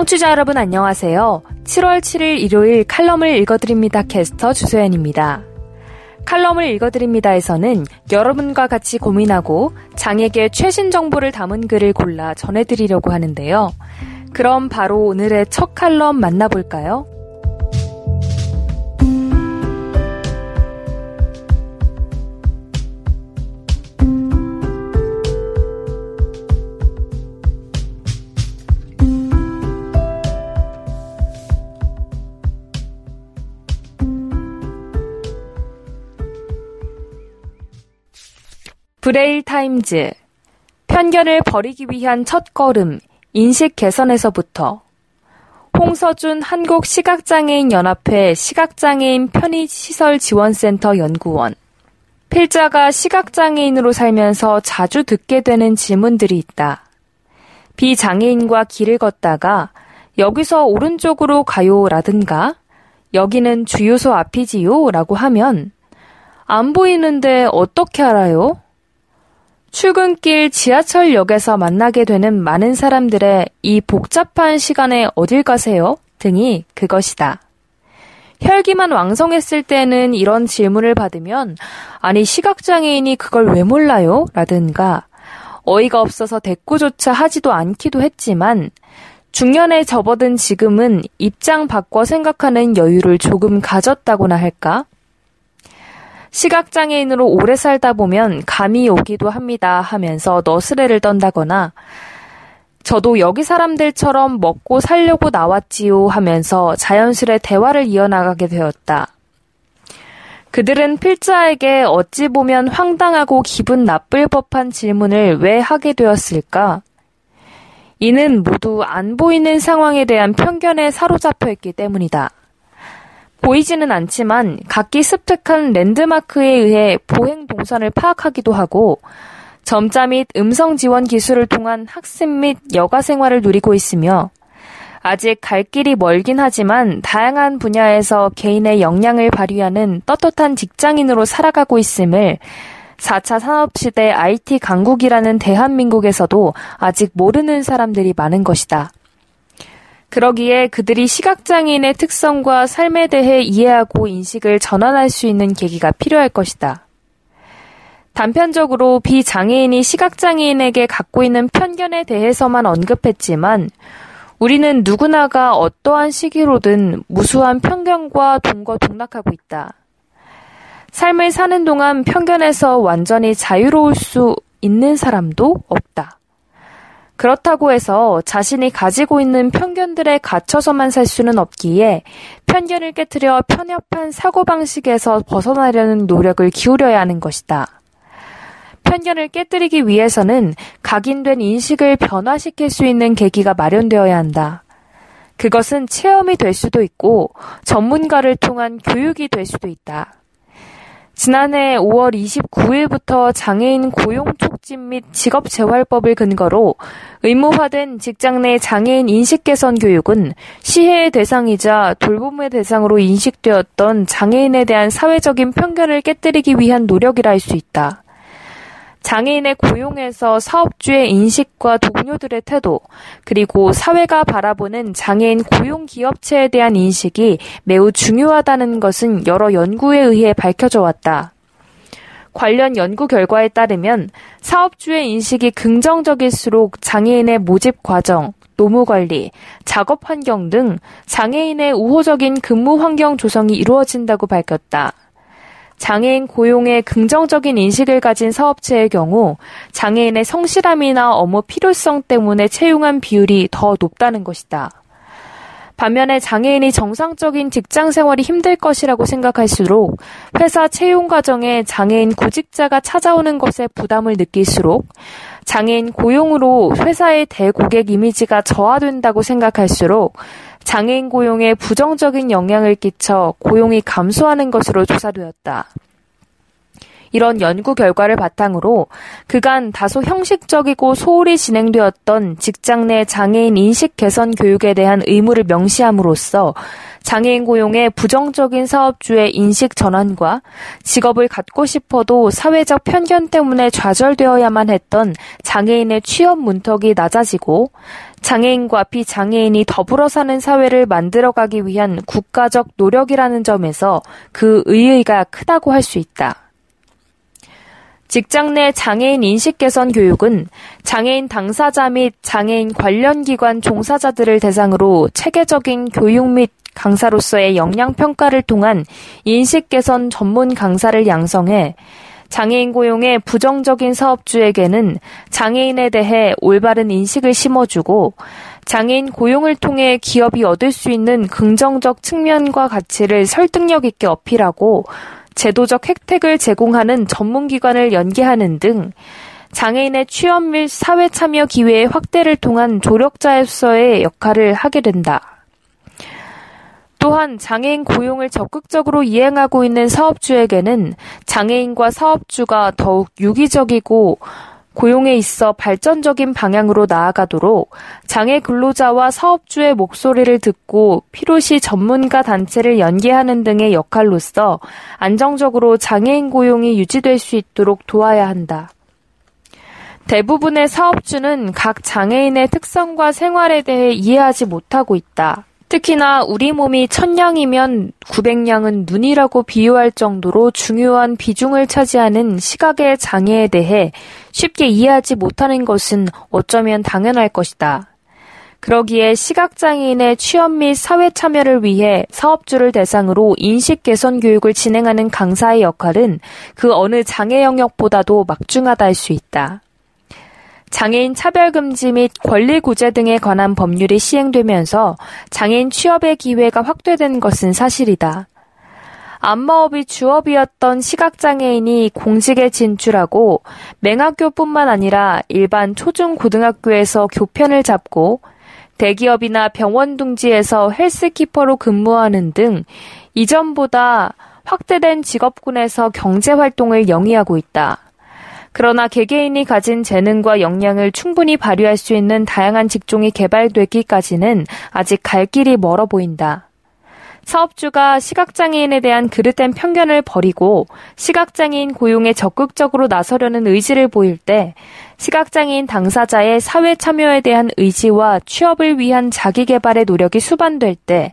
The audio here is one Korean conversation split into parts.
청취자 여러분 안녕하세요. 7월 7일 일요일 칼럼을 읽어드립니다. 캐스터 주소연입니다. 칼럼을 읽어드립니다에서는 여러분과 같이 고민하고 장에게 최신 정보를 담은 글을 골라 전해드리려고 하는데요. 그럼 바로 오늘의 첫 칼럼 만나볼까요? Braille Times 편견을 버리기 위한 첫 걸음 인식 개선에서부터 홍서준 한국 시각장애인 연합회 시각장애인 편의시설 지원센터 연구원 필자가 시각장애인으로 살면서 자주 듣게 되는 질문들이 있다. 비장애인과 길을 걷다가 여기서 오른쪽으로 가요 라든가 여기는 주유소 앞이지요 라고 하면 안 보이는데 어떻게 알아요? 출근길 지하철역에서 만나게 되는 많은 사람들의 이 복잡한 시간에 어딜 가세요? 등이 그것이다. 혈기만 왕성했을 때는 이런 질문을 받으면 아니 시각장애인이 그걸 왜 몰라요? 라든가 어이가 없어서 대꾸조차 하지도 않기도 했지만 중년에 접어든 지금은 입장 바꿔 생각하는 여유를 조금 가졌다고나 할까? 시각장애인으로 오래 살다 보면 감이 오기도 합니다 하면서 너스레를 떤다거나 저도 여기 사람들처럼 먹고 살려고 나왔지요 하면서 자연스레 대화를 이어나가게 되었다. 그들은 필자에게 어찌 보면 황당하고 기분 나쁠 법한 질문을 왜 하게 되었을까? 이는 모두 안 보이는 상황에 대한 편견에 사로잡혀 있기 때문이다. 보이지는 않지만 각기 습득한 랜드마크에 의해 보행 동선을 파악하기도 하고 점자 및 음성 지원 기술을 통한 학습 및 여가 생활을 누리고 있으며 아직 갈 길이 멀긴 하지만 다양한 분야에서 개인의 역량을 발휘하는 떳떳한 직장인으로 살아가고 있음을 4차 산업시대 IT 강국이라는 대한민국에서도 아직 모르는 사람들이 많은 것이다. 그러기에 그들이 시각장애인의 특성과 삶에 대해 이해하고 인식을 전환할 수 있는 계기가 필요할 것이다. 단편적으로 비장애인이 시각장애인에게 갖고 있는 편견에 대해서만 언급했지만 우리는 누구나가 어떠한 시기로든 무수한 편견과 동거동락하고 있다. 삶을 사는 동안 편견에서 완전히 자유로울 수 있는 사람도 없다. 그렇다고 해서 자신이 가지고 있는 편견들에 갇혀서만 살 수는 없기에 편견을 깨뜨려 편협한 사고방식에서 벗어나려는 노력을 기울여야 하는 것이다. 편견을 깨뜨리기 위해서는 각인된 인식을 변화시킬 수 있는 계기가 마련되어야 한다. 그것은 체험이 될 수도 있고 전문가를 통한 교육이 될 수도 있다. 지난해 5월 29일부터 장애인 고용 촉진 및 직업 재활법을 근거로 의무화된 직장 내 장애인 인식 개선 교육은 시혜의 대상이자 돌봄의 대상으로 인식되었던 장애인에 대한 사회적인 편견을 깨뜨리기 위한 노력이라 할 수 있다. 장애인의 고용에서 사업주의 인식과 동료들의 태도, 그리고 사회가 바라보는 장애인 고용 기업체에 대한 인식이 매우 중요하다는 것은 여러 연구에 의해 밝혀져 왔다. 관련 연구 결과에 따르면 사업주의 인식이 긍정적일수록 장애인의 모집 과정, 노무 관리, 작업 환경 등 장애인의 우호적인 근무 환경 조성이 이루어진다고 밝혔다. 장애인 고용에 긍정적인 인식을 가진 사업체의 경우 장애인의 성실함이나 업무 필요성 때문에 채용한 비율이 더 높다는 것이다. 반면에 장애인이 정상적인 직장 생활이 힘들 것이라고 생각할수록 회사 채용 과정에 장애인 구직자가 찾아오는 것에 부담을 느낄수록 장애인 고용으로 회사의 대고객 이미지가 저하된다고 생각할수록 장애인 고용에 부정적인 영향을 끼쳐 고용이 감소하는 것으로 조사되었다. 이런 연구 결과를 바탕으로 그간 다소 형식적이고 소홀히 진행되었던 직장 내 장애인 인식 개선 교육에 대한 의무를 명시함으로써 장애인 고용의 부정적인 사업주의 인식 전환과 직업을 갖고 싶어도 사회적 편견 때문에 좌절되어야만 했던 장애인의 취업 문턱이 낮아지고 장애인과 비장애인이 더불어 사는 사회를 만들어가기 위한 국가적 노력이라는 점에서 그 의의가 크다고 할 수 있다. 직장 내 장애인 인식 개선 교육은 장애인 당사자 및 장애인 관련 기관 종사자들을 대상으로 체계적인 교육 및 강사로서의 역량 평가를 통한 인식 개선 전문 강사를 양성해 장애인 고용의 부정적인 사업주에게는 장애인에 대해 올바른 인식을 심어주고 장애인 고용을 통해 기업이 얻을 수 있는 긍정적 측면과 가치를 설득력 있게 어필하고 제도적 혜택을 제공하는 전문기관을 연계하는 등 장애인의 취업 및 사회 참여 기회의 확대를 통한 조력자로서의 역할을 하게 된다. 또한 장애인 고용을 적극적으로 이행하고 있는 사업주에게는 장애인과 사업주가 더욱 유기적이고 고용에 있어 발전적인 방향으로 나아가도록 장애 근로자와 사업주의 목소리를 듣고 필요시 전문가 단체를 연계하는 등의 역할로서 안정적으로 장애인 고용이 유지될 수 있도록 도와야 한다. 대부분의 사업주는 각 장애인의 특성과 생활에 대해 이해하지 못하고 있다. 특히나 우리 몸이 천냥이면 900냥은 눈이라고 비유할 정도로 중요한 비중을 차지하는 시각의 장애에 대해 쉽게 이해하지 못하는 것은 어쩌면 당연할 것이다. 그러기에 시각장애인의 취업 및 사회 참여를 위해 사업주를 대상으로 인식 개선 교육을 진행하는 강사의 역할은 그 어느 장애 영역보다도 막중하다 할 수 있다. 장애인 차별금지 및 권리구제 등에 관한 법률이 시행되면서 장애인 취업의 기회가 확대된 것은 사실이다. 안마업이 주업이었던 시각장애인이 공직에 진출하고 맹학교뿐만 아니라 일반 초중고등학교에서 교편을 잡고 대기업이나 병원 둥지에서 헬스키퍼로 근무하는 등 이전보다 확대된 직업군에서 경제활동을 영위하고 있다. 그러나 개개인이 가진 재능과 역량을 충분히 발휘할 수 있는 다양한 직종이 개발되기까지는 아직 갈 길이 멀어 보인다. 사업주가 시각장애인에 대한 그릇된 편견을 버리고 시각장애인 고용에 적극적으로 나서려는 의지를 보일 때 시각장애인 당사자의 사회 참여에 대한 의지와 취업을 위한 자기 개발의 노력이 수반될 때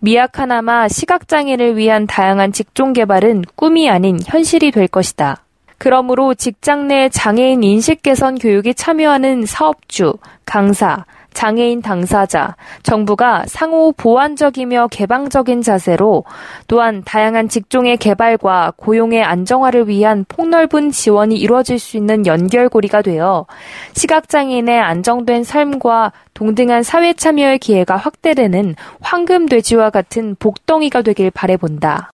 미약하나마 시각장애인을 위한 다양한 직종 개발은 꿈이 아닌 현실이 될 것이다. 그러므로 직장 내 장애인 인식 개선 교육에 참여하는 사업주, 강사, 장애인 당사자, 정부가 상호 보완적이며 개방적인 자세로 또한 다양한 직종의 개발과 고용의 안정화를 위한 폭넓은 지원이 이루어질 수 있는 연결고리가 되어 시각장애인의 안정된 삶과 동등한 사회 참여의 기회가 확대되는 황금 돼지와 같은 복덩이가 되길 바래본다.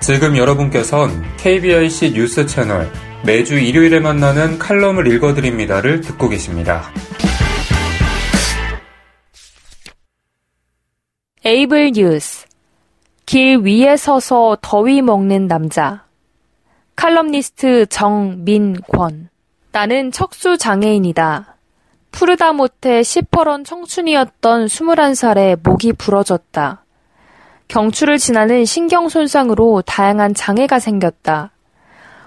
지금 여러분께선 KBIC 뉴스 채널 매주 일요일에 만나는 칼럼을 읽어드립니다를 듣고 계십니다. 에이블 뉴스 길 위에 서서 더위 먹는 남자 칼럼니스트 정민권 나는 척수 장애인이다. 푸르다 못해 시퍼런 청춘이었던 21살에 목이 부러졌다. 경추를 지나는 신경 손상으로 다양한 장애가 생겼다.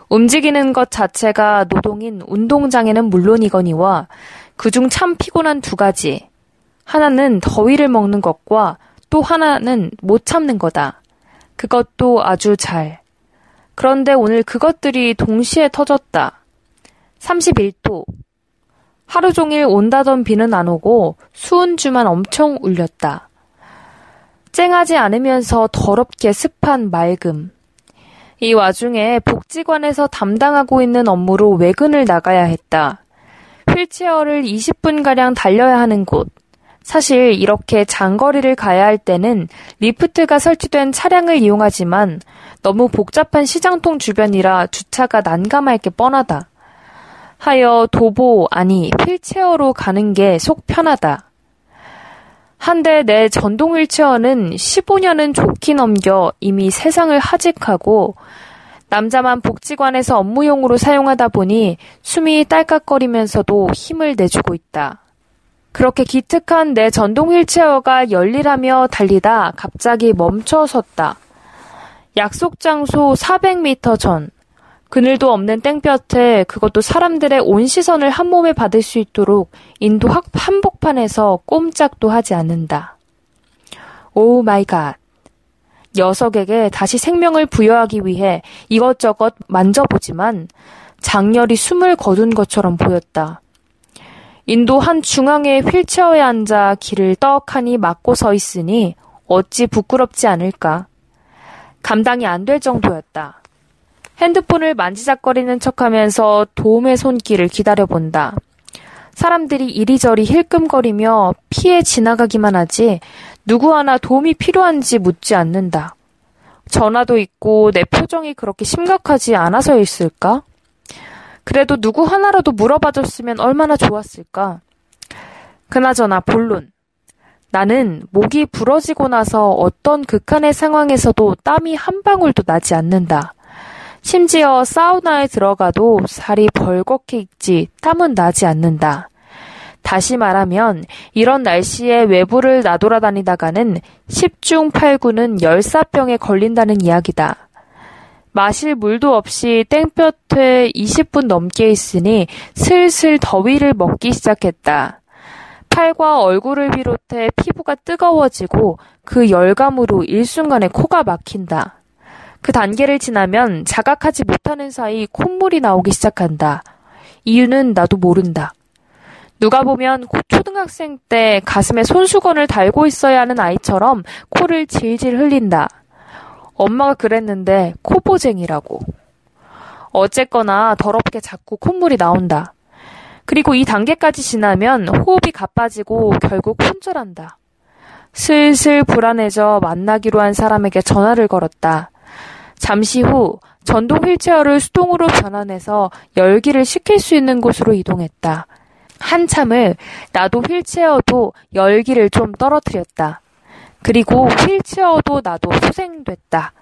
움직이는 것 자체가 노동인 운동장애는 물론이거니와 그중 참 피곤한 두 가지. 하나는 더위를 먹는 것과 또 하나는 못 참는 거다. 그것도 아주 잘. 그런데 오늘 그것들이 동시에 터졌다. 31도. 하루 종일 온다던 비는 안 오고 수은 주만 엄청 울렸다. 쨍하지 않으면서 더럽게 습한 맑음. 이 와중에 복지관에서 담당하고 있는 업무로 외근을 나가야 했다. 휠체어를 20분가량 달려야 하는 곳. 사실 이렇게 장거리를 가야 할 때는 리프트가 설치된 차량을 이용하지만 너무 복잡한 시장통 주변이라 주차가 난감할 게 뻔하다. 하여 도보, 아니, 휠체어로 가는 게 속 편하다. 한데 내 전동 휠체어는 15년은 좋게 넘겨 이미 세상을 하직하고 남자만 복지관에서 업무용으로 사용하다 보니 숨이 딸깍거리면서도 힘을 내주고 있다. 그렇게 기특한 내 전동 휠체어가 열일하며 달리다 갑자기 멈춰 섰다. 약속 장소 400m 전. 그늘도 없는 땡볕에 그것도 사람들의 온 시선을 한 몸에 받을 수 있도록 인도 학 한복판에서 꼼짝도 하지 않는다. Oh my God. 녀석에게 다시 생명을 부여하기 위해 이것저것 만져보지만 장렬히 숨을 거둔 것처럼 보였다. 인도 한 중앙의 휠체어에 앉아 길을 떡하니 막고 서 있으니 어찌 부끄럽지 않을까. 감당이 안 될 정도였다. 핸드폰을 만지작거리는 척 하면서 도움의 손길을 기다려본다. 사람들이 이리저리 힐끔거리며 피해 지나가기만 하지 누구 하나 도움이 필요한지 묻지 않는다. 전화도 있고 내 표정이 그렇게 심각하지 않아서였을까? 그래도 누구 하나라도 물어봐줬으면 얼마나 좋았을까? 그나저나 본론. 나는 목이 부러지고 나서 어떤 극한의 상황에서도 땀이 한 방울도 나지 않는다. 심지어 사우나에 들어가도 살이 벌겋게 익지 땀은 나지 않는다. 다시 말하면 이런 날씨에 외부를 나돌아다니다가는 10중 8구는 열사병에 걸린다는 이야기다. 마실 물도 없이 땡볕에 20분 넘게 있으니 슬슬 더위를 먹기 시작했다. 팔과 얼굴을 비롯해 피부가 뜨거워지고 그 열감으로 일순간에 코가 막힌다. 그 단계를 지나면 자각하지 못하는 사이 콧물이 나오기 시작한다. 이유는 나도 모른다. 누가 보면 초등학생 때 가슴에 손수건을 달고 있어야 하는 아이처럼 코를 질질 흘린다. 엄마가 그랬는데 코보쟁이라고. 어쨌거나 더럽게 자꾸 콧물이 나온다. 그리고 이 단계까지 지나면 호흡이 가빠지고 결국 혼절한다. 슬슬 불안해져 만나기로 한 사람에게 전화를 걸었다. 잠시 후 전동 휠체어를 수동으로 변환해서 열기를 식힐 수 있는 곳으로 이동했다. 한참을 나도 휠체어도 열기를 좀 떨어뜨렸다. 그리고 휠체어도 나도 후생됐다.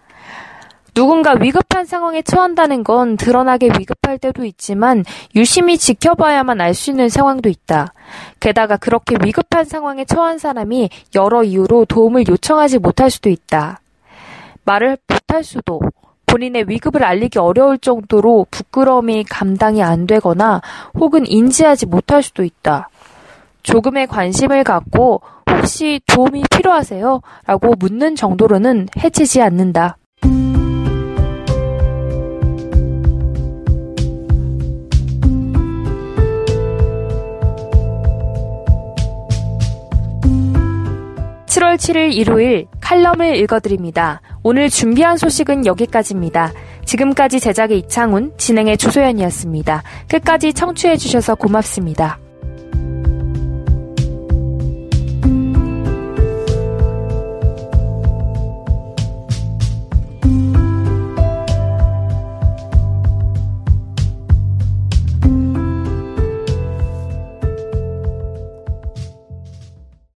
누군가 위급한 상황에 처한다는 건 드러나게 위급할 때도 있지만 유심히 지켜봐야만 알 수 있는 상황도 있다. 게다가 그렇게 위급한 상황에 처한 사람이 여러 이유로 도움을 요청하지 못할 수도 있다. 말을 못할 수도, 본인의 위급을 알리기 어려울 정도로 부끄러움이 감당이 안 되거나 혹은 인지하지 못할 수도 있다. 조금의 관심을 갖고 혹시 도움이 필요하세요? 라고 묻는 정도로는 해치지 않는다. 7월 7일 일요일 칼럼을 읽어드립니다. 오늘 준비한 소식은 여기까지입니다. 지금까지 제작의 이창훈, 진행의 조소연이었습니다. 끝까지 청취해주셔서 고맙습니다.